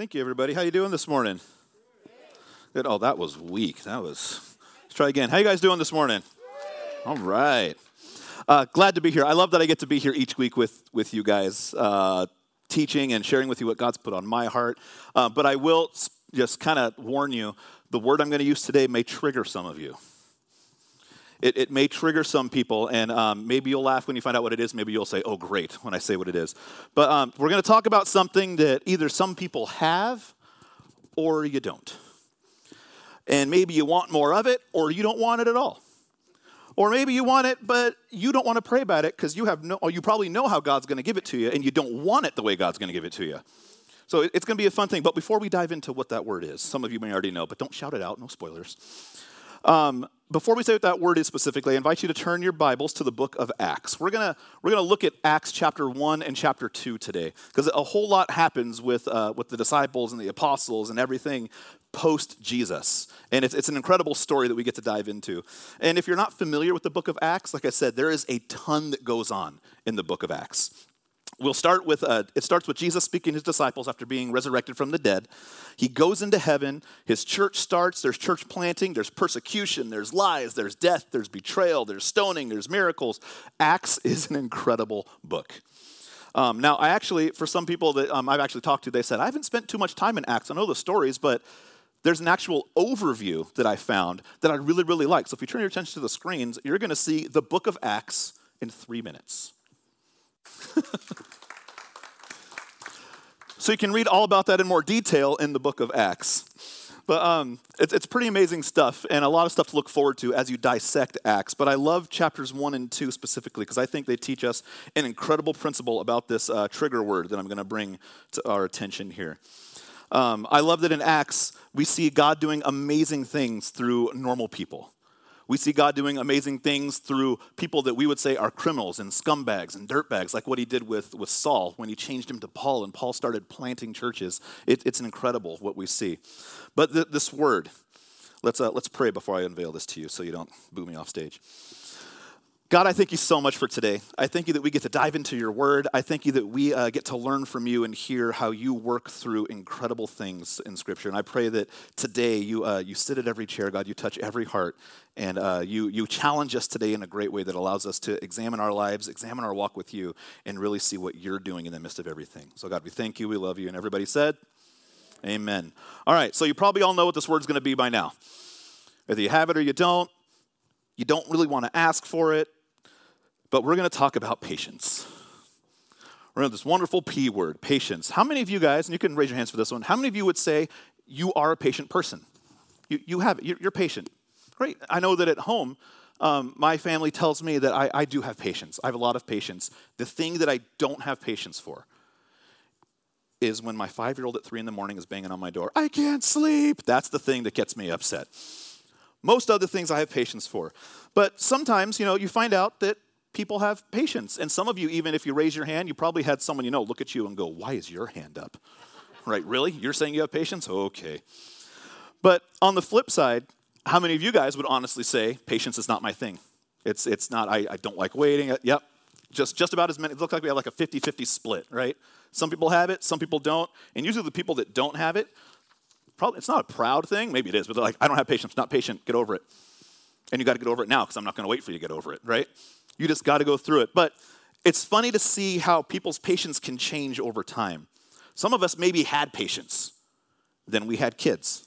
Thank you, everybody. How you doing this morning? Good. Oh, that was weak. That was. Let's try again. How you guys doing this morning? All right. Uh, glad to be here. I love that I get to be here each week with with you guys, uh, teaching and sharing with you what God's put on my heart. Uh, but I will just kind of warn you: the word I'm going to use today may trigger some of you. It, it, may trigger some people, and um, maybe you'll laugh when you find out what it is. Maybe you'll say, oh, great, when I say what it is. But um, we're going to talk about something that either some people have or you don't. And maybe you want more of it or you don't want it at all. Or maybe you want it, but you don't want to pray about it because you have no, or you probably know how God's going to give it to you, and you don't want it the way God's going to give it to you. So it's going to be a fun thing. But before we dive into what that word is, some of you may already know, but don't shout it out, no spoilers. Um, before we say what that word is specifically, I invite you to turn your Bibles to the book of Acts. We're gonna we're gonna look at Acts chapter 1 and chapter 2 today, because a whole lot happens with, uh, with the disciples and the apostles and everything post Jesus. And it's, it's an incredible story that we get to dive into. And if you're not familiar with the book of Acts, like I said, there is a ton that goes on in the book of Acts. We'll start with, uh, it starts with Jesus speaking to his disciples after being resurrected from the dead. He goes into heaven. His church starts. There's church planting. There's persecution. There's lies. There's death. There's betrayal. There's stoning. There's miracles. Acts is an incredible book. Um, now, I actually, for some people that um, I've actually talked to, they said, I haven't spent too much time in Acts. I know the stories, but there's an actual overview that I found that I really, really like. So if you turn your attention to the screens, you're going to see the book of Acts in three minutes. so you can read all about that in more detail in the book of Acts. But um, it's, it's pretty amazing stuff and a lot of stuff to look forward to as you dissect Acts. But I love chapters one and two specifically because I think they teach us an incredible principle about this uh, trigger word that I'm going to bring to our attention here. Um, I love that in Acts, we see God doing amazing things through normal people. We see God doing amazing things through people that we would say are criminals and scumbags and dirtbags, like what he did with, with Saul when he changed him to Paul and Paul started planting churches. It, it's incredible what we see. But th- this word, let's, uh, let's pray before I unveil this to you so you don't boo me off stage. God, I thank you so much for today. I thank you that we get to dive into your word. I thank you that we uh, get to learn from you and hear how you work through incredible things in Scripture. And I pray that today you, uh, you sit at every chair, God, you touch every heart, and uh, you, you challenge us today in a great way that allows us to examine our lives, examine our walk with you, and really see what you're doing in the midst of everything. So, God, we thank you, we love you. And everybody said, Amen. All right, so you probably all know what this word's going to be by now. Whether you have it or you don't, you don't really want to ask for it but we're going to talk about patience. We're going to this wonderful P word, patience. How many of you guys, and you can raise your hands for this one, how many of you would say you are a patient person? You, you have it, you're, you're patient. Great. I know that at home, um, my family tells me that I, I do have patience. I have a lot of patience. The thing that I don't have patience for is when my five year old at three in the morning is banging on my door. I can't sleep. That's the thing that gets me upset. Most other things I have patience for. But sometimes, you know, you find out that people have patience. And some of you, even if you raise your hand, you probably had someone you know look at you and go, Why is your hand up? right, really? You're saying you have patience? Okay. But on the flip side, how many of you guys would honestly say, Patience is not my thing? It's, it's not, I, I don't like waiting. Uh, yep. Just, just about as many. It looks like we have like a 50 50 split, right? Some people have it, some people don't. And usually the people that don't have it, probably, it's not a proud thing. Maybe it is, but they're like, I don't have patience, not patient, get over it. And you got to get over it now because I'm not going to wait for you to get over it, right? You just got to go through it. But it's funny to see how people's patience can change over time. Some of us maybe had patience, then we had kids,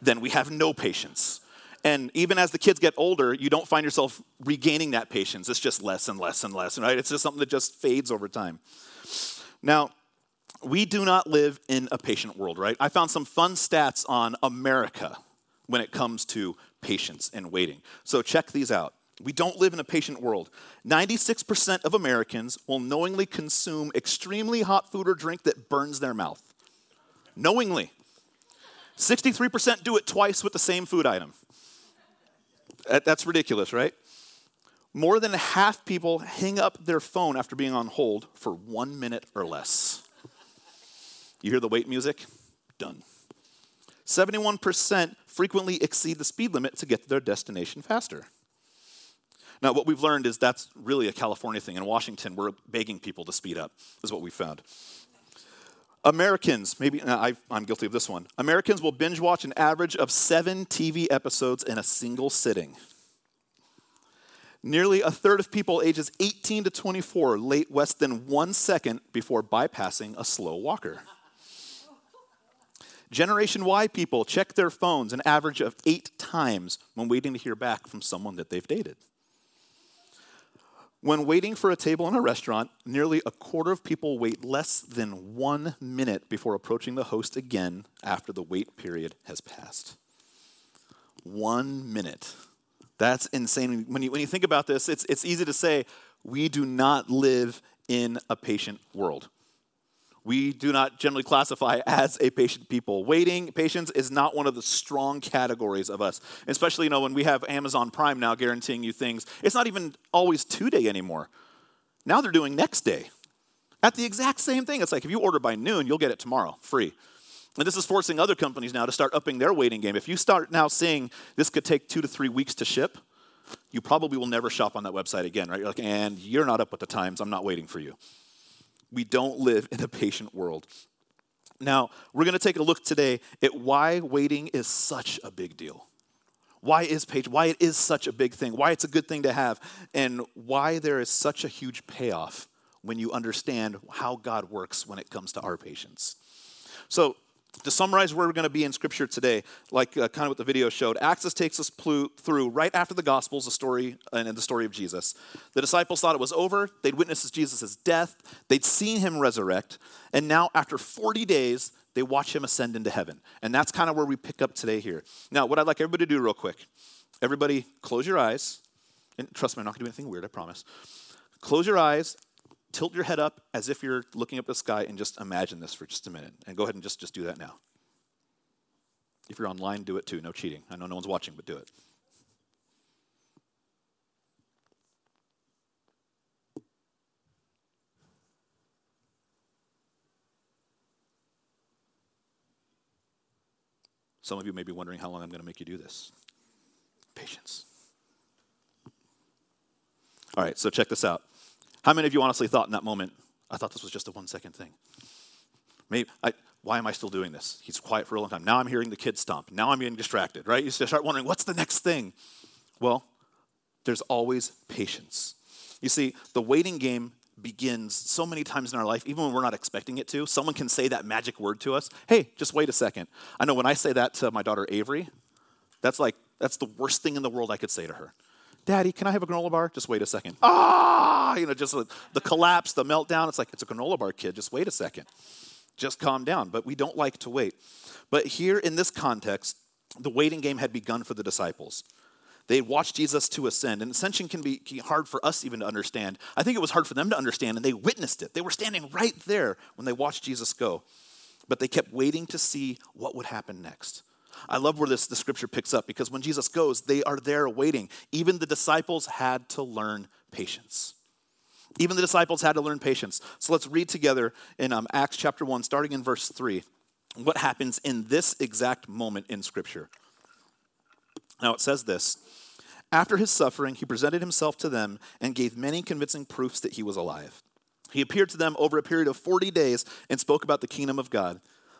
then we have no patience. And even as the kids get older, you don't find yourself regaining that patience. It's just less and less and less, right? It's just something that just fades over time. Now, we do not live in a patient world, right? I found some fun stats on America when it comes to patience and waiting. So check these out. We don't live in a patient world. 96% of Americans will knowingly consume extremely hot food or drink that burns their mouth. Knowingly. 63% do it twice with the same food item. That's ridiculous, right? More than half people hang up their phone after being on hold for one minute or less. You hear the wait music? Done. 71% frequently exceed the speed limit to get to their destination faster. Now, what we've learned is that's really a California thing. In Washington, we're begging people to speed up, is what we found. Americans, maybe I, I'm guilty of this one. Americans will binge watch an average of seven TV episodes in a single sitting. Nearly a third of people ages 18 to 24 late less than one second before bypassing a slow walker. Generation Y people check their phones an average of eight times when waiting to hear back from someone that they've dated. When waiting for a table in a restaurant, nearly a quarter of people wait less than one minute before approaching the host again after the wait period has passed. One minute. That's insane. When you, when you think about this, it's, it's easy to say, we do not live in a patient world we do not generally classify as a patient people. Waiting, patience is not one of the strong categories of us. Especially, you know, when we have Amazon Prime now guaranteeing you things, it's not even always two day anymore. Now they're doing next day. At the exact same thing. It's like if you order by noon, you'll get it tomorrow, free. And this is forcing other companies now to start upping their waiting game. If you start now seeing this could take two to three weeks to ship, you probably will never shop on that website again, right? You're like, and you're not up with the times. I'm not waiting for you we don't live in a patient world. Now, we're going to take a look today at why waiting is such a big deal. Why is patience? Why it is such a big thing? Why it's a good thing to have? And why there is such a huge payoff when you understand how God works when it comes to our patience. So, to summarize where we're going to be in Scripture today, like uh, kind of what the video showed, Acts takes us pl- through right after the Gospels, the story and the story of Jesus. The disciples thought it was over. They'd witnessed Jesus' death. They'd seen him resurrect. And now, after 40 days, they watch him ascend into heaven. And that's kind of where we pick up today here. Now, what I'd like everybody to do real quick everybody, close your eyes. And trust me, I'm not going to do anything weird, I promise. Close your eyes tilt your head up as if you're looking up the sky and just imagine this for just a minute. And go ahead and just, just do that now. If you're online, do it too. No cheating. I know no one's watching, but do it. Some of you may be wondering how long I'm going to make you do this. Patience. All right, so check this out. How many of you honestly thought in that moment, I thought this was just a one second thing? Maybe, I, why am I still doing this? He's quiet for a long time. Now I'm hearing the kids stomp. Now I'm getting distracted, right? You start wondering, what's the next thing? Well, there's always patience. You see, the waiting game begins so many times in our life, even when we're not expecting it to. Someone can say that magic word to us. Hey, just wait a second. I know when I say that to my daughter Avery, that's like, that's the worst thing in the world I could say to her. Daddy, can I have a granola bar? Just wait a second. Ah, you know, just the collapse, the meltdown. It's like, it's a granola bar, kid. Just wait a second. Just calm down. But we don't like to wait. But here in this context, the waiting game had begun for the disciples. They had watched Jesus to ascend, and ascension can be hard for us even to understand. I think it was hard for them to understand, and they witnessed it. They were standing right there when they watched Jesus go. But they kept waiting to see what would happen next. I love where this the scripture picks up because when Jesus goes, they are there waiting. Even the disciples had to learn patience. Even the disciples had to learn patience. So let's read together in um, Acts chapter 1, starting in verse 3, what happens in this exact moment in scripture. Now it says this After his suffering, he presented himself to them and gave many convincing proofs that he was alive. He appeared to them over a period of 40 days and spoke about the kingdom of God.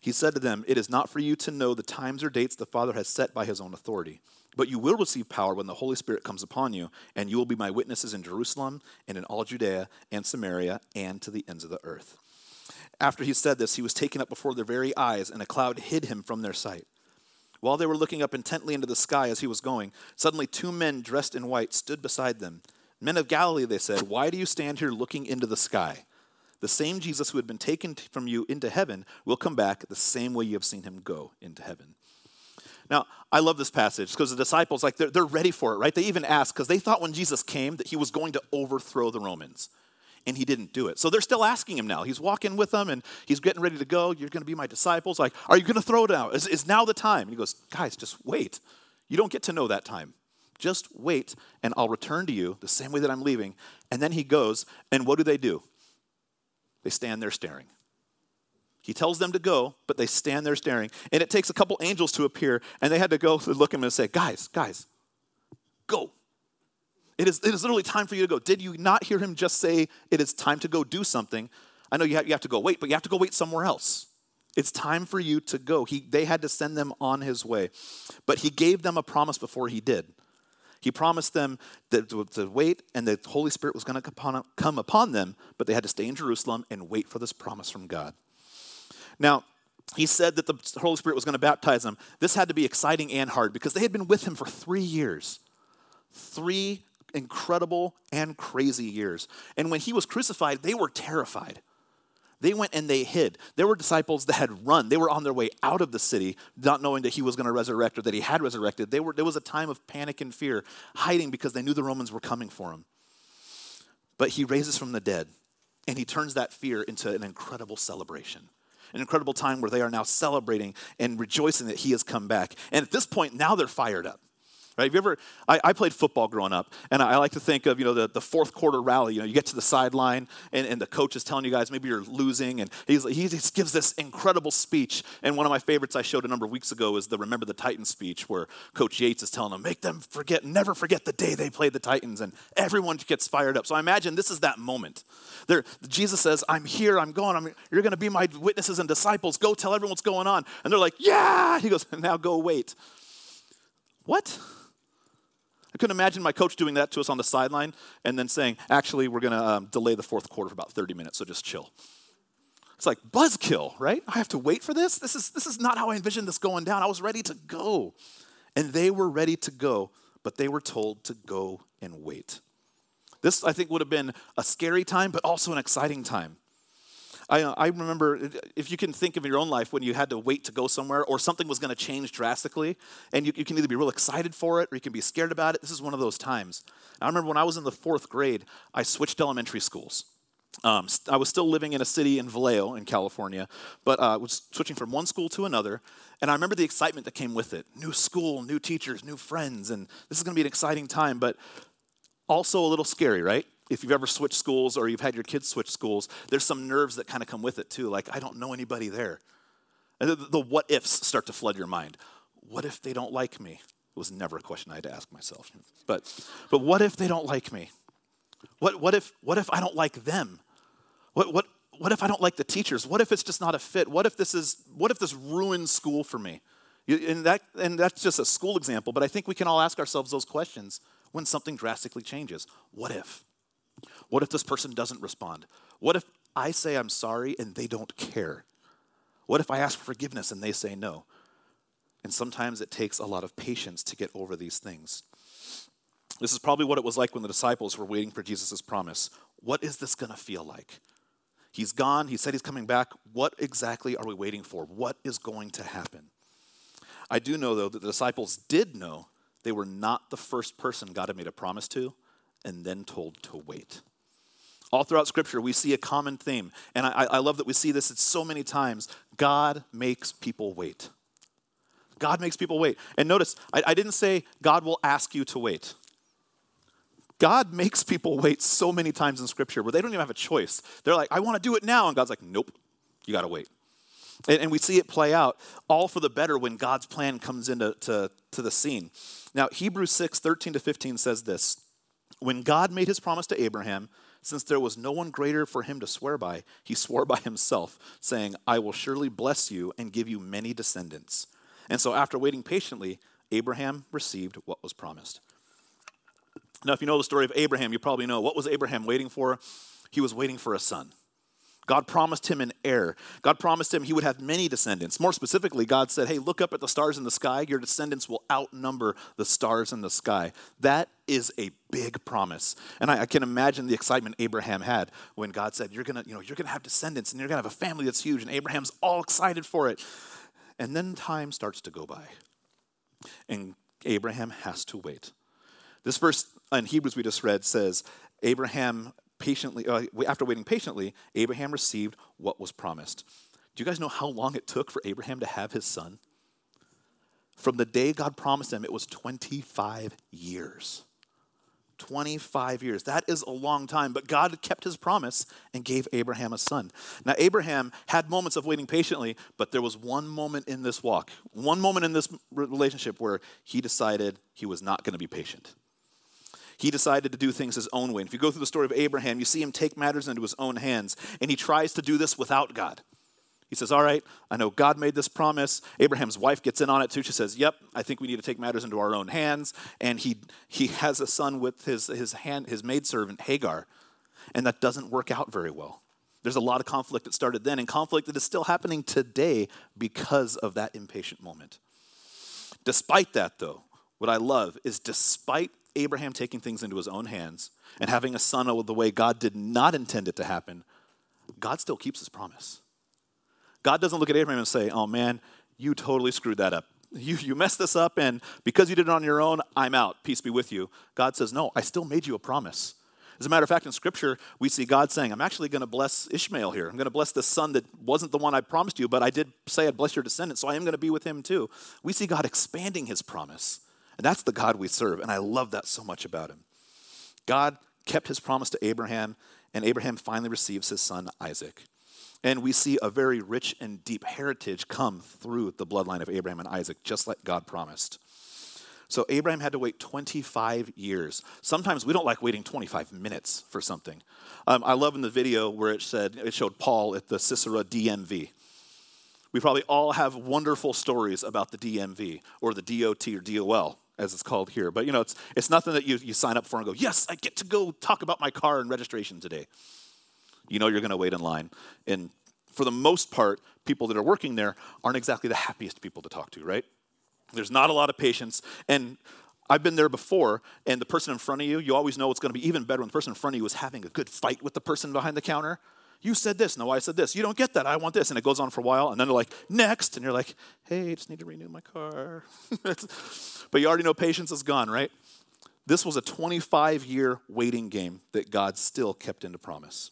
He said to them, It is not for you to know the times or dates the Father has set by his own authority but you will receive power when the Holy Spirit comes upon you, and you will be my witnesses in Jerusalem and in all Judea and Samaria and to the ends of the earth. After he said this, he was taken up before their very eyes, and a cloud hid him from their sight. While they were looking up intently into the sky as he was going, suddenly two men dressed in white stood beside them. Men of Galilee, they said, why do you stand here looking into the sky? The same Jesus who had been taken from you into heaven will come back the same way you have seen him go into heaven. Now, I love this passage because the disciples, like, they're, they're ready for it, right? They even ask because they thought when Jesus came that he was going to overthrow the Romans, and he didn't do it. So they're still asking him now. He's walking with them and he's getting ready to go. You're going to be my disciples. Like, are you going to throw it out? Is, is now the time? And he goes, guys, just wait. You don't get to know that time. Just wait, and I'll return to you the same way that I'm leaving. And then he goes, and what do they do? They stand there staring. He tells them to go, but they stand there staring. And it takes a couple angels to appear, and they had to go look at him and say, Guys, guys, go. It is, it is literally time for you to go. Did you not hear him just say, It is time to go do something? I know you have, you have to go wait, but you have to go wait somewhere else. It's time for you to go. He, they had to send them on his way. But he gave them a promise before he did. He promised them that to, wait and the Holy Spirit was going to come upon them, but they had to stay in Jerusalem and wait for this promise from God. Now, he said that the Holy Spirit was going to baptize them. This had to be exciting and hard because they had been with him for three years. Three incredible and crazy years. And when he was crucified, they were terrified. They went and they hid. There were disciples that had run. They were on their way out of the city, not knowing that he was going to resurrect or that he had resurrected. Were, there was a time of panic and fear, hiding because they knew the Romans were coming for them. But he raises from the dead, and he turns that fear into an incredible celebration an incredible time where they are now celebrating and rejoicing that he has come back. And at this point, now they're fired up. Right? Have you ever, I, I, played football growing up, and I, I, like to think of, you know, the, the fourth quarter rally. You know, you get to the sideline, and, and the coach is telling you guys maybe you're losing, and he's, he just gives this incredible speech. And one of my favorites I showed a number of weeks ago is the Remember the Titans speech, where Coach Yates is telling them, make them forget, never forget the day they played the Titans, and everyone gets fired up. So I imagine this is that moment. There, Jesus says, I'm here, I'm going, I'm, you're going to be my witnesses and disciples. Go tell everyone what's going on. And they're like, yeah. He goes, now go wait. What? I couldn't imagine my coach doing that to us on the sideline and then saying, actually, we're going to um, delay the fourth quarter for about 30 minutes, so just chill. It's like buzzkill, right? I have to wait for this? This is, this is not how I envisioned this going down. I was ready to go. And they were ready to go, but they were told to go and wait. This, I think, would have been a scary time, but also an exciting time. I, I remember, if you can think of your own life when you had to wait to go somewhere or something was going to change drastically, and you, you, can either be real excited for it or you can be scared about it. This is one of those times. I remember when I was in the fourth grade, I switched elementary schools. Um, I was still living in a city in Vallejo in California, but I uh, was switching from one school to another. And I remember the excitement that came with it new school, new teachers, new friends, and this is going to be an exciting time, but also a little scary, right? If you've ever switched schools or you've had your kids switch schools, there's some nerves that kind of come with it too. Like, I don't know anybody there. And the, the what ifs start to flood your mind. What if they don't like me? It was never a question I had to ask myself. But, but what if they don't like me? What, what, if, what if I don't like them? What, what, what if I don't like the teachers? What if it's just not a fit? What if this is what if this ruins school for me? And that and that's just a school example, but I think we can all ask ourselves those questions when something drastically changes. What if? What if this person doesn't respond? What if I say I'm sorry and they don't care? What if I ask for forgiveness and they say no? And sometimes it takes a lot of patience to get over these things. This is probably what it was like when the disciples were waiting for Jesus' promise. What is this going to feel like? He's gone. He said he's coming back. What exactly are we waiting for? What is going to happen? I do know, though, that the disciples did know they were not the first person God had made a promise to and then told to wait. All throughout Scripture, we see a common theme. And I, I love that we see this so many times. God makes people wait. God makes people wait. And notice, I, I didn't say God will ask you to wait. God makes people wait so many times in Scripture where they don't even have a choice. They're like, I want to do it now. And God's like, nope, you got to wait. And, and, we see it play out all for the better when God's plan comes into to, to the scene. Now, Hebrews 6 13 to 15 says this When God made his promise to Abraham, since there was no one greater for him to swear by, he swore by himself, saying, I will surely bless you and give you many descendants. And so, after waiting patiently, Abraham received what was promised. Now, if you know the story of Abraham, you probably know what was Abraham waiting for? He was waiting for a son. God promised him an heir. God promised him he would have many descendants. More specifically, God said, Hey, look up at the stars in the sky. Your descendants will outnumber the stars in the sky. That is a big promise. And I, I can imagine the excitement Abraham had when God said, You're gonna, you know, you're gonna have descendants and you're gonna have a family that's huge. And Abraham's all excited for it. And then time starts to go by. And Abraham has to wait. This verse in Hebrews we just read says, Abraham patiently, uh, after waiting patiently, Abraham received what was promised. Do you guys know how long it took for Abraham to have his son? From the day God promised him, it was 25 years. 25 years. That is a long time, but God kept his promise and gave Abraham a son. Now, Abraham had moments of waiting patiently, but there was one moment in this walk, one moment in this relationship where he decided he was not going to be patient. He decided to do things his own way. And if you go through the story of Abraham, you see him take matters into his own hands, and he tries to do this without God. He says, All right, I know God made this promise. Abraham's wife gets in on it too. She says, Yep, I think we need to take matters into our own hands. And he, he has a son with his, his, hand, his maidservant, Hagar. And that doesn't work out very well. There's a lot of conflict that started then, and conflict that is still happening today because of that impatient moment. Despite that, though, what I love is despite Abraham taking things into his own hands and having a son the way God did not intend it to happen, God still keeps his promise. God doesn't look at Abraham and say, oh man, you totally screwed that up. You, you messed this up, and because you did it on your own, I'm out. Peace be with you. God says, no, I still made you a promise. As a matter of fact, in Scripture, we see God saying, I'm actually going to bless Ishmael here. I'm going to bless the son that wasn't the one I promised you, but I did say I'd bless your descendants, so I am going to be with him too. We see God expanding his promise. And that's the God we serve. And I love that so much about him. God kept his promise to Abraham, and Abraham finally receives his son Isaac. And we see a very rich and deep heritage come through the bloodline of Abraham and Isaac, just like God promised. So Abraham had to wait 25 years. Sometimes we don't like waiting 25 minutes for something. Um, I love in the video where it said it showed Paul at the Sisera DMV. We probably all have wonderful stories about the DMV or the DOT or DOL as it's called here. But you know, it's, it's nothing that you, you sign up for and go, yes, I get to go talk about my car and registration today you know you're going to wait in line. And for the most part, people that are working there aren't exactly the happiest people to talk to, right? There's not a lot of patience. And I've been there before, and the person in front of you, you always know it's going to be even better when the person in front of you is having a good fight with the person behind the counter. You said this, no, I said this. You don't get that. I want this. And it goes on for a while, and then they're like, next. And you're like, hey, I just need to renew my car. but you already know patience is gone, right? This was a 25 year waiting game that God still kept into promise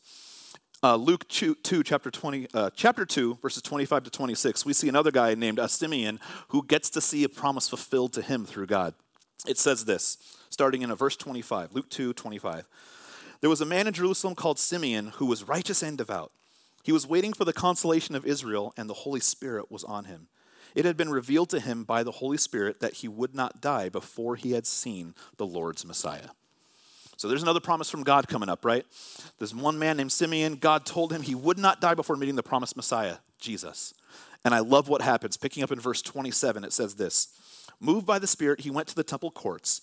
uh, Luke 2, 2, chapter 20, uh, chapter 2, verses 25 to 26, we see another guy named Simeon who gets to see a promise fulfilled to him through God. It says this, starting in a verse 25, Luke 2, 25. There was a man in Jerusalem called Simeon who was righteous and devout. He was waiting for the consolation of Israel, and the Holy Spirit was on him. It had been revealed to him by the Holy Spirit that he would not die before he had seen the Lord's Messiah. So there's another promise from God coming up, right? There's one man named Simeon. God told him he would not die before meeting the promised Messiah, Jesus. And I love what happens. Picking up in verse 27, it says this Moved by the Spirit, he went to the temple courts.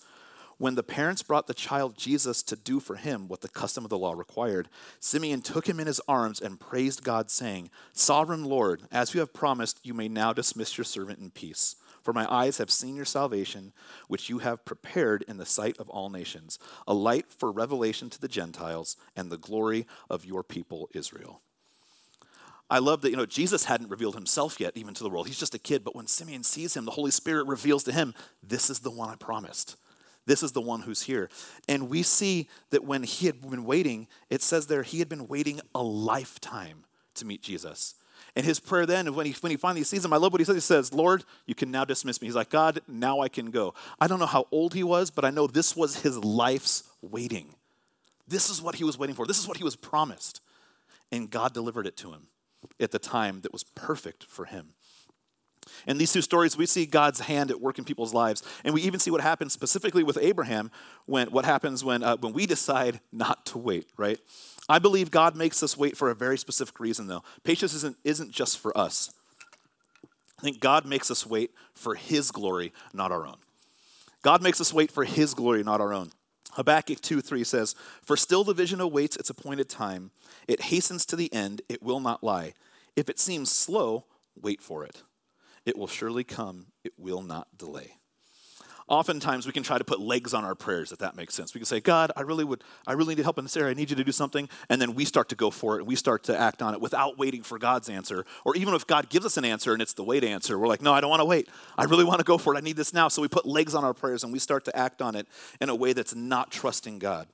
When the parents brought the child Jesus to do for him what the custom of the law required, Simeon took him in his arms and praised God, saying, Sovereign Lord, as you have promised, you may now dismiss your servant in peace. For my eyes have seen your salvation, which you have prepared in the sight of all nations, a light for revelation to the Gentiles and the glory of your people Israel. I love that, you know, Jesus hadn't revealed himself yet, even to the world. He's just a kid, but when Simeon sees him, the Holy Spirit reveals to him, this is the one I promised. This is the one who's here. And we see that when he had been waiting, it says there he had been waiting a lifetime to meet Jesus. And his prayer then, when he, when he finally sees him, I love what he says. He says, Lord, you can now dismiss me. He's like, God, now I can go. I don't know how old he was, but I know this was his life's waiting. This is what he was waiting for. This is what he was promised. And God delivered it to him at the time that was perfect for him. In these two stories, we see God's hand at work in people's lives. And we even see what happens specifically with Abraham when what happens when, uh, when we decide not to wait, right? I believe God makes us wait for a very specific reason, though. Patience isn't, isn't just for us. I think God makes us wait for His glory, not our own. God makes us wait for His glory, not our own. Habakkuk 2 3 says, For still the vision awaits its appointed time. It hastens to the end, it will not lie. If it seems slow, wait for it. It will surely come, it will not delay. Oftentimes we can try to put legs on our prayers if that makes sense. We can say god i really would i really need help in this area. I need you to do something. And then we start to go for it and we start to act on it without waiting for god's answer. Or even if god gives us an answer and it's the wait answer we're like no i don't want to wait. I really want to go for it. I need this now. So we put legs on our prayers and we start to act on it in a way that's not trusting god.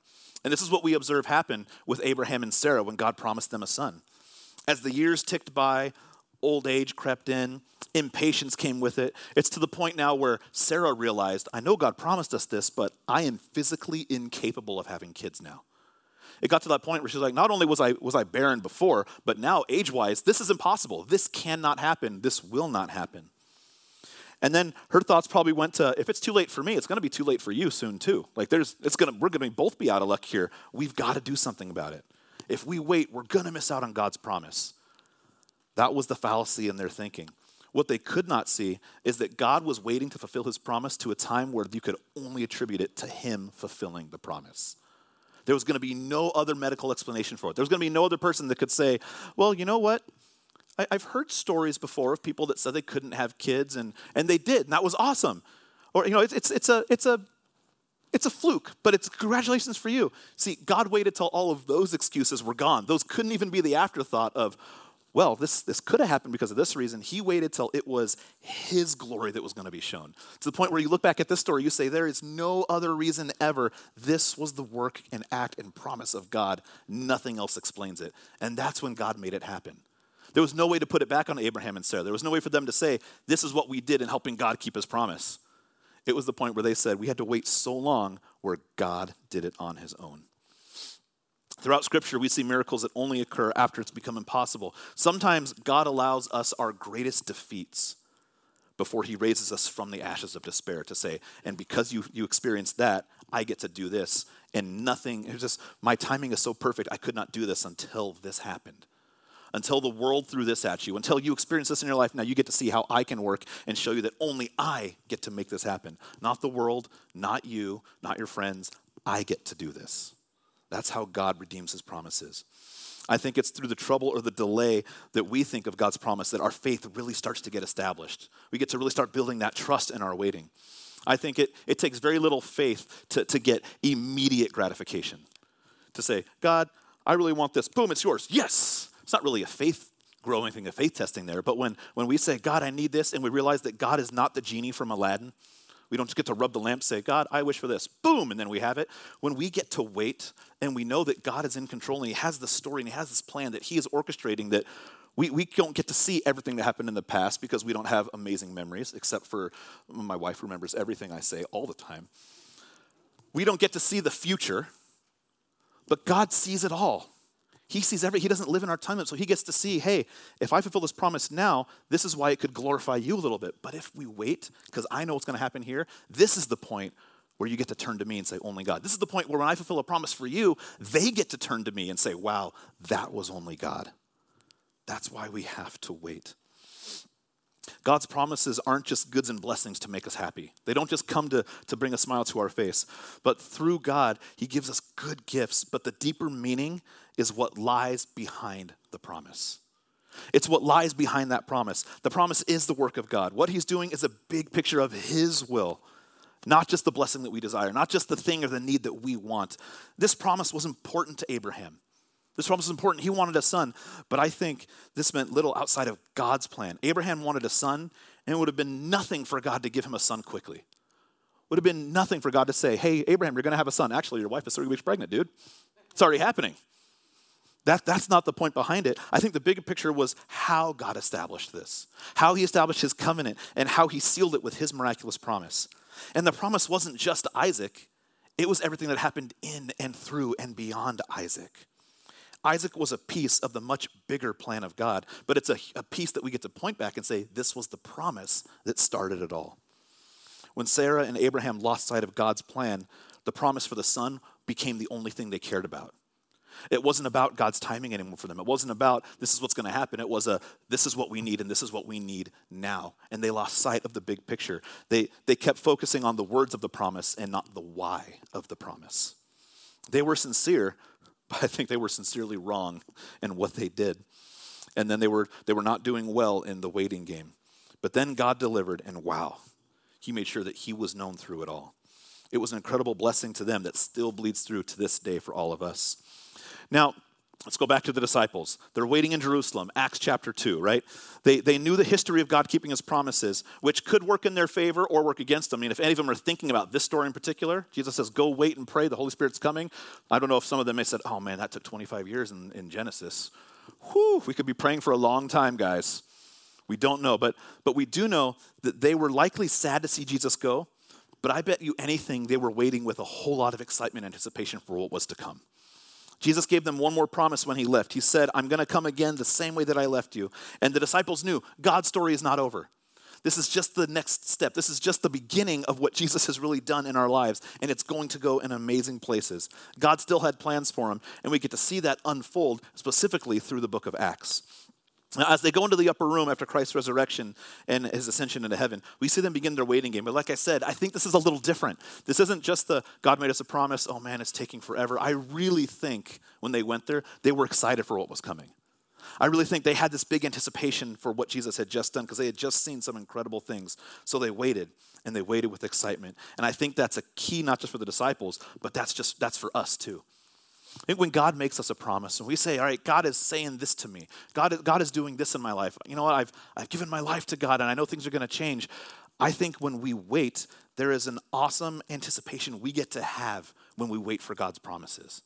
And this is what we observe happen with abraham and sarah when god promised them a son. As the years ticked by old age crept in, impatience came with it. It's to the point now where Sarah realized, I know God promised us this, but I am physically incapable of having kids now. It got to that point where she's like, not only was I, was I barren before, but now age wise, this is impossible. This cannot happen. This will not happen. And then her thoughts probably went to, if it's too late for me, it's going to be too late for you soon too. Like there's, it's going to, we're going to both be out of luck here. We've got to do something about it. If we wait, we're going to miss out on God's promise. That was the fallacy in their thinking. What they could not see is that God was waiting to fulfill his promise to a time where you could only attribute it to him fulfilling the promise. There was going to be no other medical explanation for it. There was going to be no other person that could say, well, you know what? I, have heard stories before of people that said they couldn't have kids, and, and they did, and that was awesome. Or, you know, it's, it's, it's, a, it's, a, it's a fluke, but it's congratulations for you. See, God waited till all of those excuses were gone. Those couldn't even be the afterthought of, well, this, this could have happened because of this reason. He waited till it was his glory that was going to be shown. To the point where you look back at this story, you say, there is no other reason ever. This was the work and act and promise of God. Nothing else explains it. And that's when God made it happen. There was no way to put it back on Abraham and Sarah. There was no way for them to say, this is what we did in helping God keep his promise. It was the point where they said, we had to wait so long where God did it on his own. Throughout Scripture, we see miracles that only occur after it's become impossible. Sometimes God allows us our greatest defeats before He raises us from the ashes of despair to say, and because you, you experienced that, I get to do this. And nothing, it's just, my timing is so perfect, I could not do this until this happened. Until the world threw this at you, until you experience this in your life, now you get to see how I can work and show you that only I get to make this happen. Not the world, not you, not your friends. I get to do this. That's how God redeems his promises. I think it's through the trouble or the delay that we think of God's promise that our faith really starts to get established. We get to really start building that trust in our waiting. I think it, it takes very little faith to, to get immediate gratification. To say, God, I really want this. Boom, it's yours. Yes. It's not really a faith growing thing, a faith testing there. But when, when we say, God, I need this, and we realize that God is not the genie from Aladdin, we don't just get to rub the lamp, say, God, I wish for this. Boom, and then we have it. When we get to wait and we know that God is in control and He has the story and He has this plan that He is orchestrating, that we, we don't get to see everything that happened in the past because we don't have amazing memories, except for my wife remembers everything I say all the time. We don't get to see the future, but God sees it all. He sees every, he doesn't live in our time, so he gets to see, hey, if I fulfill this promise now, this is why it could glorify you a little bit. But if we wait, because I know what's going to happen here, this is the point where you get to turn to me and say, only God. This is the point where when I fulfill a promise for you, they get to turn to me and say, wow, that was only God. That's why we have to wait. God's promises aren't just goods and blessings to make us happy. They don't just come to, to bring a smile to our face. But through God, He gives us good gifts. But the deeper meaning is what lies behind the promise. It's what lies behind that promise. The promise is the work of God. What He's doing is a big picture of His will, not just the blessing that we desire, not just the thing or the need that we want. This promise was important to Abraham. This promise was important. He wanted a son, but I think this meant little outside of God's plan. Abraham wanted a son, and it would have been nothing for God to give him a son quickly. It Would have been nothing for God to say, "Hey, Abraham, you're going to have a son. Actually, your wife is three weeks pregnant, dude. It's already happening." That, that's not the point behind it. I think the bigger picture was how God established this, how He established His covenant, and how He sealed it with His miraculous promise. And the promise wasn't just Isaac; it was everything that happened in and through and beyond Isaac. Isaac was a piece of the much bigger plan of God, but it's a, a piece that we get to point back and say, this was the promise that started it all. When Sarah and Abraham lost sight of God's plan, the promise for the son became the only thing they cared about. It wasn't about God's timing anymore for them. It wasn't about this is what's going to happen. It was a this is what we need and this is what we need now. And they lost sight of the big picture. They, they kept focusing on the words of the promise and not the why of the promise. They were sincere, but I think they were sincerely wrong in what they did. And then they were, they were not doing well in the waiting game. But then God delivered, and wow, He made sure that He was known through it all. It was an incredible blessing to them that still bleeds through to this day for all of us. Now, Let's go back to the disciples. They're waiting in Jerusalem, Acts chapter 2, right? They, they knew the history of God keeping his promises, which could work in their favor or work against them. I mean, if any of them are thinking about this story in particular, Jesus says, Go wait and pray, the Holy Spirit's coming. I don't know if some of them may have said, Oh man, that took 25 years in, in Genesis. Whew, we could be praying for a long time, guys. We don't know, but, but we do know that they were likely sad to see Jesus go, but I bet you anything they were waiting with a whole lot of excitement and anticipation for what was to come. Jesus gave them one more promise when he left. He said, I'm going to come again the same way that I left you. And the disciples knew God's story is not over. This is just the next step. This is just the beginning of what Jesus has really done in our lives, and it's going to go in amazing places. God still had plans for him, and we get to see that unfold specifically through the book of Acts. As they go into the upper room after Christ's resurrection and his ascension into heaven, we see them begin their waiting game. But like I said, I think this is a little different. This isn't just the God made us a promise, oh man, it's taking forever. I really think when they went there, they were excited for what was coming. I really think they had this big anticipation for what Jesus had just done because they had just seen some incredible things. So they waited and they waited with excitement. And I think that's a key not just for the disciples, but that's just that's for us too. I think when God makes us a promise and we say, all right, God is saying this to me, God God is doing this in my life. You know what? I've, I've given my life to God and I know things are going to change. I think when we wait, there is an awesome anticipation we get to have when we wait for God's promises.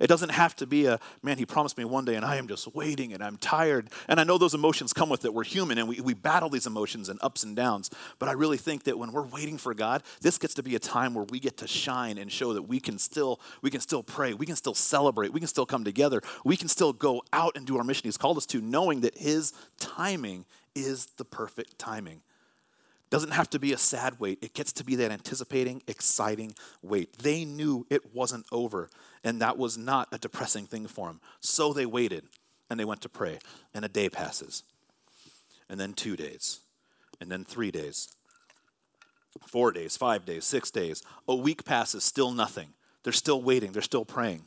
It doesn't have to be a, man, he promised me one day and I am just waiting and I'm tired. And I know those emotions come with it. We're human and we, we battle these emotions and ups and downs. But I really think that when we're waiting for God, this gets to be a time where we get to shine and show that we can still, we can still pray, we can still celebrate, we can still come together, we can still go out and do our mission He's called us to, knowing that His timing is the perfect timing doesn't have to be a sad wait. It gets to be that anticipating, exciting wait. They knew it wasn't over, and that was not a depressing thing for them. So they waited and they went to pray. And a day passes, and then two days, and then three days, four days, five days, six days. A week passes, still nothing. They're still waiting, they're still praying.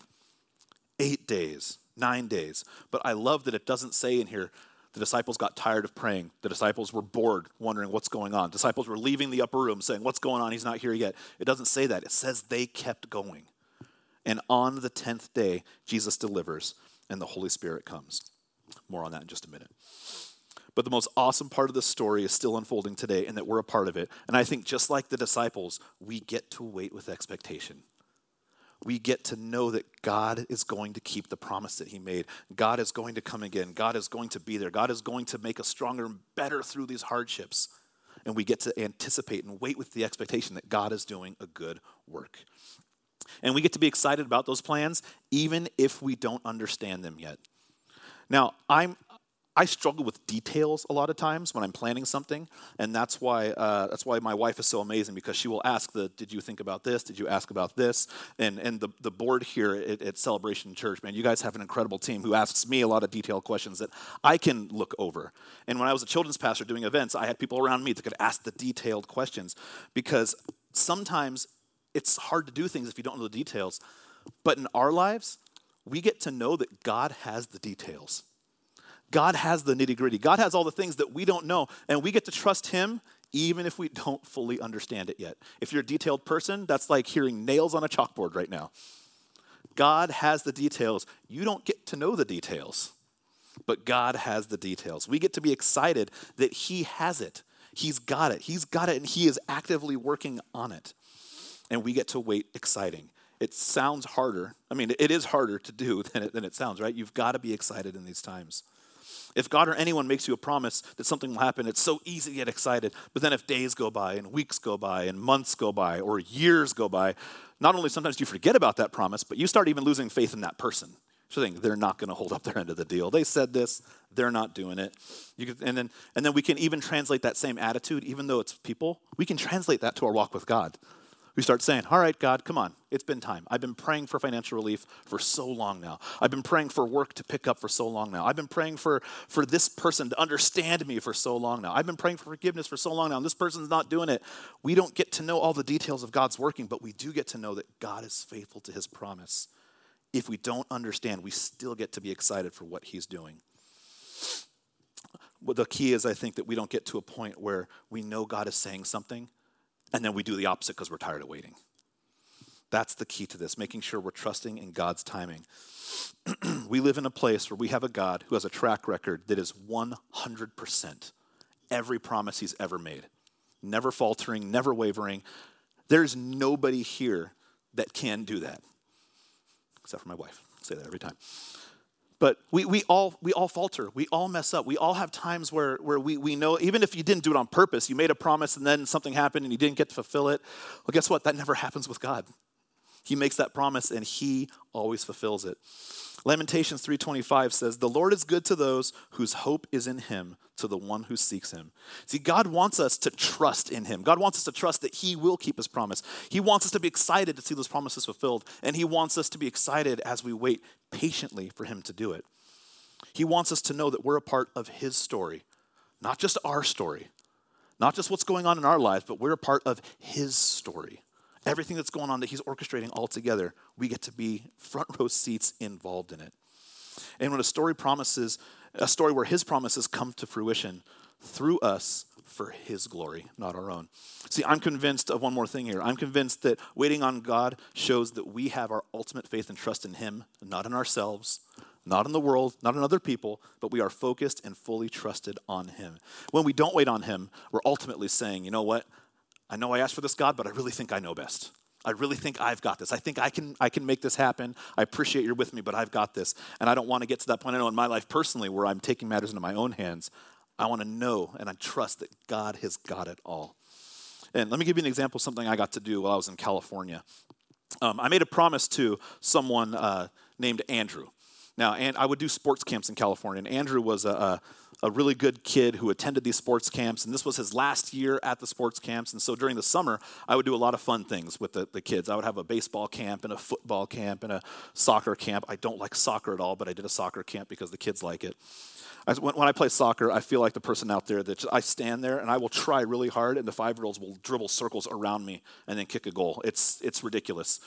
Eight days, nine days. But I love that it doesn't say in here the disciples got tired of praying. The disciples were bored, wondering what's going on. Disciples were leaving the upper room saying, What's going on? He's not here yet. It doesn't say that. It says they kept going. And on the 10th day, Jesus delivers and the Holy Spirit comes. More on that in just a minute. But the most awesome part of the story is still unfolding today, and that we're a part of it. And I think just like the disciples, we get to wait with expectation we get to know that God is going to keep the promise that He made. God is going to come again. God is going to be there. God is going to make us stronger and better through these hardships. And we get to anticipate and wait with the expectation that God is doing a good work. And we get to be excited about those plans, even if we don't understand them yet. Now, I'm, I struggle with details a lot of times when I'm planning something, and that's why uh, that's why my wife is so amazing because she will ask the Did you think about this? Did you ask about this? And and the, the board here at, at Celebration Church, man, you guys have an incredible team who asks me a lot of detailed questions that I can look over. And when I was a children's pastor doing events, I had people around me that could ask the detailed questions because sometimes it's hard to do things if you don't know the details. But in our lives, we get to know that God has the details. God has the nitty gritty. God has all the things that we don't know, and we get to trust Him even if we don't fully understand it yet. If you're a detailed person, that's like hearing nails on a chalkboard right now. God has the details. You don't get to know the details, but God has the details. We get to be excited that He has it. He's got it. He's got it, and He is actively working on it. And we get to wait exciting. It sounds harder. I mean, it is harder to do than it, than it sounds, right? You've got to be excited in these times. If God or anyone makes you a promise that something will happen, it's so easy to get excited. But then if days go by and weeks go by and months go by or years go by, not only sometimes do you forget about that promise, but you start even losing faith in that person. So think they're not going to hold up their end of the deal. They said this, they're not doing it. Could, and then and then we can even translate that same attitude, even though it's people. We can translate that to our walk with God. We start saying, All right, God, come on. It's been time. I've been praying for financial relief for so long now. I've been praying for work to pick up for so long now. I've been praying for, for this person to understand me for so long now. I've been praying for forgiveness for so long now, and this person's not doing it. We don't get to know all the details of God's working, but we do get to know that God is faithful to his promise. If we don't understand, we still get to be excited for what he's doing. Well, the key is, I think, that we don't get to a point where we know God is saying something and then we do the opposite because we're tired of waiting. That's the key to this, making sure we're trusting in God's timing. we live in a place where we have a God who has a track record that is 100% every promise he's ever made, never faltering, never wavering. There's nobody here that can do that, except for my wife. I say that every time. But we, we, all, we all falter. We all mess up. We all have times where, where we, we know, even if you didn't do it on purpose, you made a promise and then something happened and you didn't get to fulfill it. Well, guess what? That never happens with God. He makes that promise and he always fulfills it. Lamentations 3:25 says, "The Lord is good to those whose hope is in him, to the one who seeks him." See, God wants us to trust in him. God wants us to trust that he will keep his promise. He wants us to be excited to see those promises fulfilled, and he wants us to be excited as we wait patiently for him to do it. He wants us to know that we're a part of his story, not just our story, not just what's going on in our lives, but we're a part of his story everything that's going on that he's orchestrating all together, we get to be front row seats involved in it. And when a story promises, a story where his promises come to fruition through us for his glory, not our own. See, I'm convinced of one more thing here. I'm convinced that waiting on God shows that we have our ultimate faith and trust in him, not in ourselves, not in the world, not in other people, but we are focused and fully trusted on him. When we don't wait on him, we're ultimately saying, you know what? I know I asked for this, God, but I really think I know best. I really think I've got this. I think I can, I can make this happen. I appreciate you're with me, but I've got this. And I don't want to get to that point. I know in my life personally where I'm taking matters into my own hands. I want to know and I trust that God has got it all. And let me give you an example of something I got to do while I was in California. Um, I made a promise to someone uh, named Andrew. Now, and I would do sports camps in California, and Andrew was a, a a really good kid who attended these sports camps, and this was his last year at the sports camps. And so during the summer, I would do a lot of fun things with the, the kids. I would have a baseball camp and a football camp and a soccer camp. I don't like soccer at all, but I did a soccer camp because the kids like it. I, when, when, I play soccer, I feel like the person out there that I stand there and I will try really hard, and the five year olds will dribble circles around me and then kick a goal. It's, it's ridiculous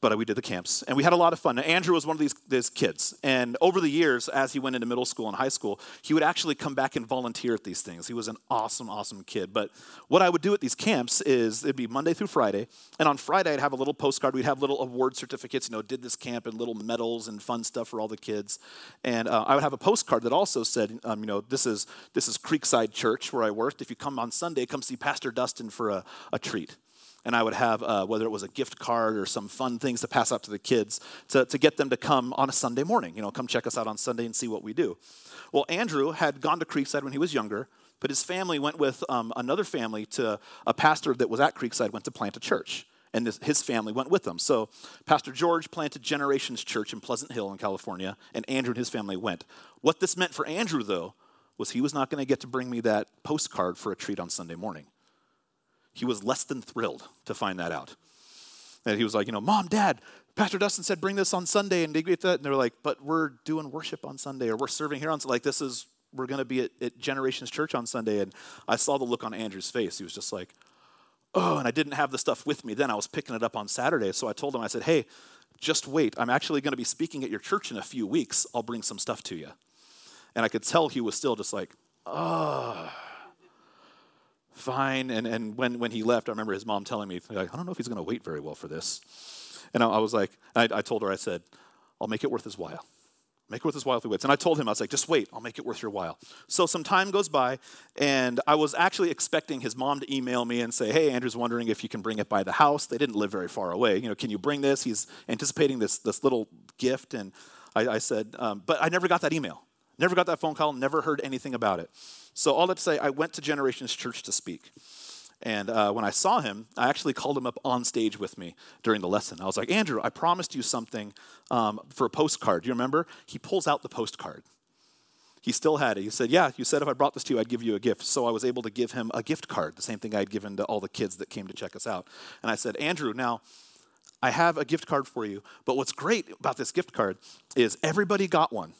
but we did the camps and we had a lot of fun. Now, Andrew was one of these, these kids. And over the years, as he went into middle school and high school, he would actually come back and volunteer at these things. He was an awesome, awesome kid. But what I would do at these camps is it'd be Monday through Friday. And on Friday, I'd have a little postcard. We'd have little award certificates, you know, did this camp and little medals and fun stuff for all the kids. And uh, I would have a postcard that also said, um, you know, this is, this is Creekside Church where I worked. If you come on Sunday, come see Pastor Dustin for a, a treat and I would have uh, whether it was a gift card or some fun things to pass out to the kids to, to get them to come on a Sunday morning. You know, come check us out on Sunday and see what we do. Well, Andrew had gone to Creekside when he was younger, but his family went with um, another family to a pastor that was at Creekside went to plant a church. And this, his family went with them. So, Pastor George planted Generations Church in Pleasant Hill in California, and Andrew and his family went. What this meant for Andrew, though, was he was not going to get to bring me that postcard for a treat on Sunday morning. He was less than thrilled to find that out. And he was like, you know, Mom, Dad, Pastor Dustin said bring this on Sunday and they get that. And they're like, but we're doing worship on Sunday or we're serving here on Sunday. Like this is we're gonna be at, at Generations Church on Sunday. And I saw the look on Andrew's face. He was just like, oh, and I didn't have the stuff with me then. I was picking it up on Saturday. So I told him, I said, hey, just wait. I'm actually gonna be speaking at your church in a few weeks. I'll bring some stuff to you. And I could tell he was still just like, oh fine. And, and when, when he left, I remember his mom telling me, like, I don't know if he's going to wait very well for this. And I, I was like, I, I, told her, I said, I'll make it worth his while. Make it worth his while if he waits. And I told him, I was like, just wait, I'll make it worth your while. So some time goes by, and I was actually expecting his mom to email me and say, hey, Andrew's wondering if you can bring it by the house. They didn't live very far away. You know, can you bring this? He's anticipating this, this little gift. And I, I said, um, but I never got that email. Never got that phone call, never heard anything about it. So, all that to say, I went to Generations Church to speak. And uh, when I saw him, I actually called him up on stage with me during the lesson. I was like, Andrew, I promised you something um, for a postcard. Do you remember? He pulls out the postcard. He still had it. He said, Yeah, you said if I brought this to you, I'd give you a gift. So I was able to give him a gift card, the same thing I'd given to all the kids that came to check us out. And I said, Andrew, now, I have a gift card for you, but what's great about this gift card is everybody got one.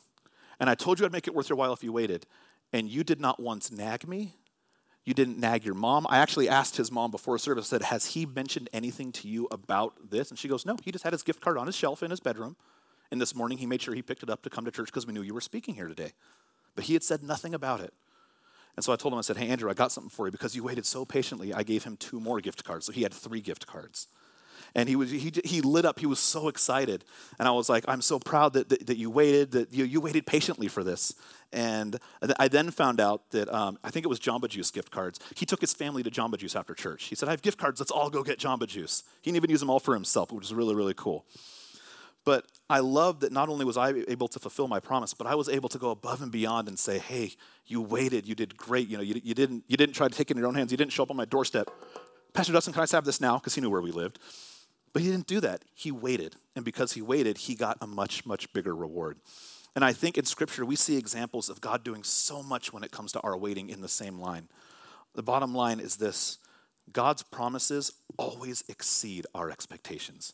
And I told you I'd make it worth your while if you waited. And you did not once nag me. You didn't nag your mom. I actually asked his mom before service, said, Has he mentioned anything to you about this? And she goes, No, he just had his gift card on his shelf in his bedroom. And this morning he made sure he picked it up to come to church because we knew you were speaking here today. But he had said nothing about it. And so I told him, I said, Hey, Andrew, I got something for you because you waited so patiently. I gave him two more gift cards. So he had three gift cards and he was he, he lit up he was so excited and i was like i'm so proud that, that, that you waited that you, you waited patiently for this and i then found out that um, i think it was jamba juice gift cards he took his family to jamba juice after church he said i have gift cards let's all go get jamba juice he didn't even use them all for himself which was really really cool but I love that not only was I able to fulfill my promise, but I was able to go above and beyond and say, hey, you waited, you did great. You know, you, you, didn't, you didn't try to take it in your own hands. You didn't show up on my doorstep. Pastor Dustin, can I have this now? Because he knew where we lived. But he didn't do that. He waited. And because he waited, he got a much, much bigger reward. And I think in Scripture, we see examples of God doing so much when it comes to our waiting in the same line. The bottom line is this God's promises always exceed our expectations.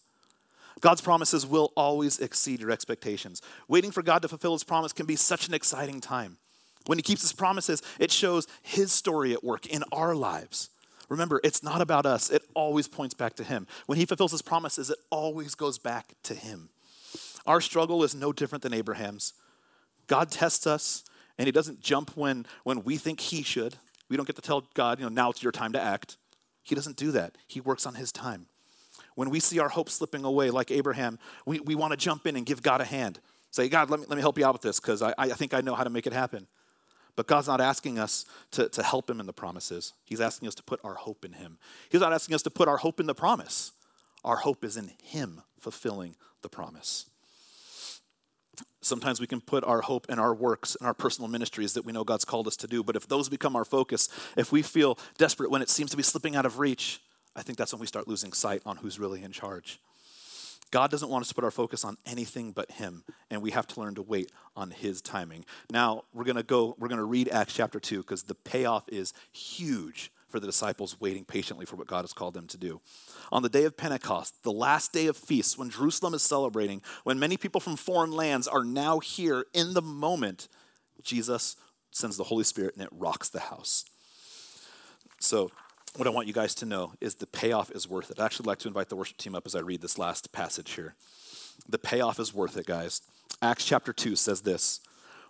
God's promises will always exceed your expectations. Waiting for God to fulfill his promise can be such an exciting time. When he keeps his promises, it shows his story at work in our lives. Remember, it's not about us, it always points back to him. When he fulfills his promises, it always goes back to him. Our struggle is no different than Abraham's. God tests us, and he doesn't jump when, when we think he should. We don't get to tell God, you know, now it's your time to act. He doesn't do that. He works on his time. When we see our hope slipping away, like Abraham, we, we want to jump in and give God a hand. Say, God, let me, let me help you out with this because I, I think I know how to make it happen. But God's not asking us to, to help him in the promises. He's asking us to put our hope in him. He's not asking us to put our hope in the promise. Our hope is in him fulfilling the promise. Sometimes we can put our hope in our works and our personal ministries that we know God's called us to do. But if those become our focus, if we feel desperate when it seems to be slipping out of reach, I think that's when we start losing sight on who's really in charge. God doesn't want us to put our focus on anything but Him, and we have to learn to wait on His timing. Now, we're going to go, we're going to read Acts chapter 2 because the payoff is huge for the disciples waiting patiently for what God has called them to do. On the day of Pentecost, the last day of feasts, when Jerusalem is celebrating, when many people from foreign lands are now here in the moment, Jesus sends the Holy Spirit and it rocks the house. So, what I want you guys to know is the payoff is worth it. I'd actually like to invite the worship team up as I read this last passage here. The payoff is worth it, guys. Acts chapter 2 says this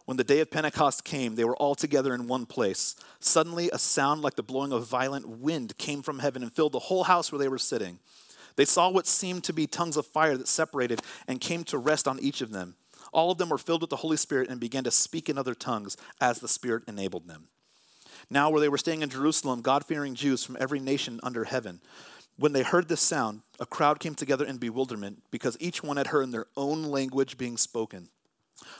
When the day of Pentecost came, they were all together in one place. Suddenly, a sound like the blowing of violent wind came from heaven and filled the whole house where they were sitting. They saw what seemed to be tongues of fire that separated and came to rest on each of them. All of them were filled with the Holy Spirit and began to speak in other tongues as the Spirit enabled them. Now, where they were staying in Jerusalem, God fearing Jews from every nation under heaven, when they heard this sound, a crowd came together in bewilderment because each one had heard in their own language being spoken.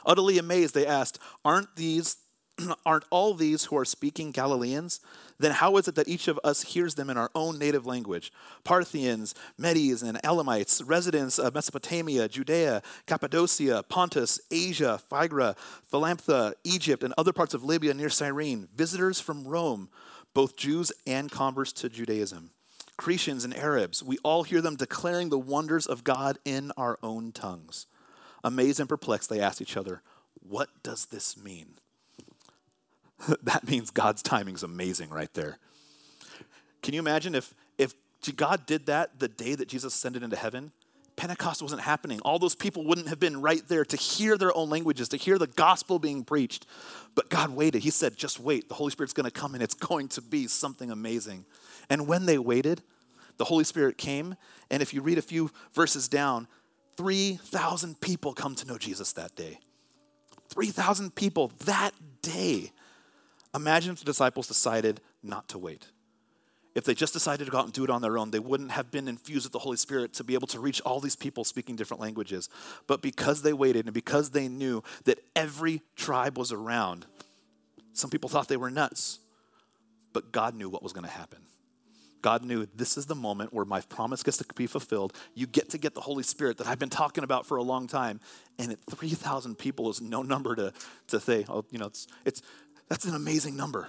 Utterly amazed, they asked, Aren't these aren't all these who are speaking Galileans? Then how is it that each of us hears them in our own native language? Parthians, Medes, and Elamites, residents of Mesopotamia, Judea, Cappadocia, Pontus, Asia, Phrygia, Philampha, Egypt, and other parts of Libya near Cyrene, visitors from Rome, both Jews and converts to Judaism. Cretians and Arabs, we all hear them declaring the wonders of God in our own tongues. Amazed and perplexed, they asked each other, What does this mean? that means God's timing is amazing right there. Can you imagine if, if God did that the day that Jesus ascended into heaven? Pentecost wasn't happening. All those people wouldn't have been right there to hear their own languages, to hear the gospel being preached. But God waited. He said, just wait. The Holy Spirit's going to come and it's going to be something amazing. And when they waited, the Holy Spirit came. And if you read a few verses down, 3,000 people come to know Jesus that day. 3,000 people that day. Imagine if the disciples decided not to wait. If they just decided to go out and do it on their own, they wouldn't have been infused with the Holy Spirit to be able to reach all these people speaking different languages. But because they waited and because they knew that every tribe was around, some people thought they were nuts. But God knew what was going to happen. God knew this is the moment where my promise gets to be fulfilled. You get to get the Holy Spirit that I've been talking about for a long time. And at 3,000 people is no number to, to say, oh, you know, it's, it's, that's an amazing number.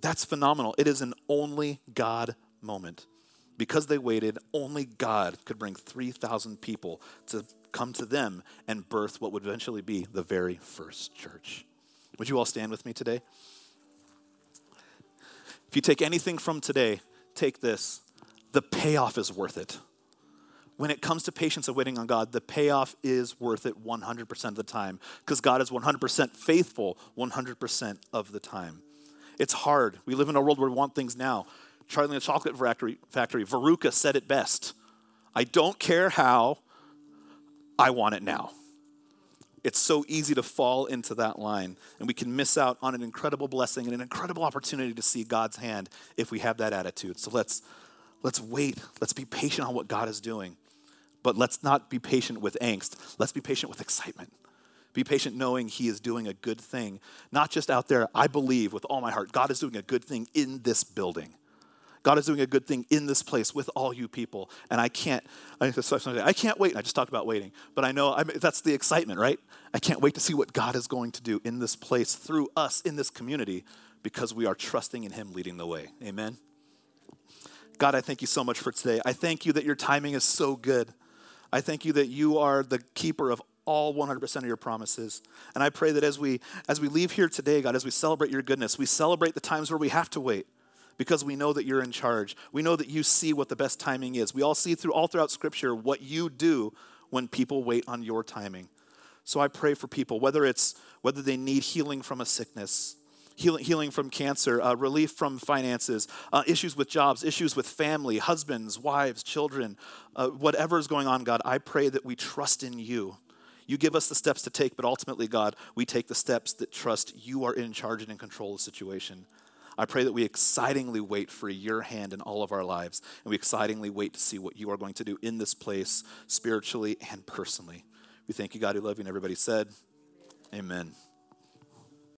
That's phenomenal. It is an only God moment. Because they waited, only God could bring 3,000 people to come to them and birth what would eventually be the very first church. Would you all stand with me today? If you take anything from today, take this. The payoff is worth it when it comes to patience and waiting on God, the payoff is worth it 100% of the time because God is 100% faithful 100% of the time. It's hard. We live in a world where we want things now. Charlie and the Chocolate Factory, Factory, Veruca said it best. I don't care how, I want it now. It's so easy to fall into that line, and we can miss out on an incredible blessing and an incredible opportunity to see God's hand if we have that attitude. So let's let's wait. Let's be patient on what God is doing. But let's not be patient with angst. Let's be patient with excitement. Be patient knowing He is doing a good thing, not just out there. I believe with all my heart, God is doing a good thing in this building. God is doing a good thing in this place with all you people. And I can't, I can't wait. I just talked about waiting, but I know I mean, that's the excitement, right? I can't wait to see what God is going to do in this place through us in this community because we are trusting in Him leading the way. Amen. God, I thank you so much for today. I thank you that your timing is so good. I thank you that you are the keeper of all 100% of your promises. And I pray that as we as we leave here today, God, as we celebrate your goodness, we celebrate the times where we have to wait because we know that you're in charge. We know that you see what the best timing is. We all see through all throughout scripture what you do when people wait on your timing. So I pray for people whether it's whether they need healing from a sickness, healing, healing from cancer, uh, relief from finances, uh, issues with jobs, issues with family, husbands, wives, children, uh, whatever is going on, God, I pray that we trust in you you give us the steps to take, but ultimately, God, we take the steps that trust you are in charge and in control of the situation. I pray that we excitingly wait for your hand in all of our lives, and we excitingly wait to see what you are going to do in this place, spiritually and personally. We thank you, God, who love you, and everybody said, Amen.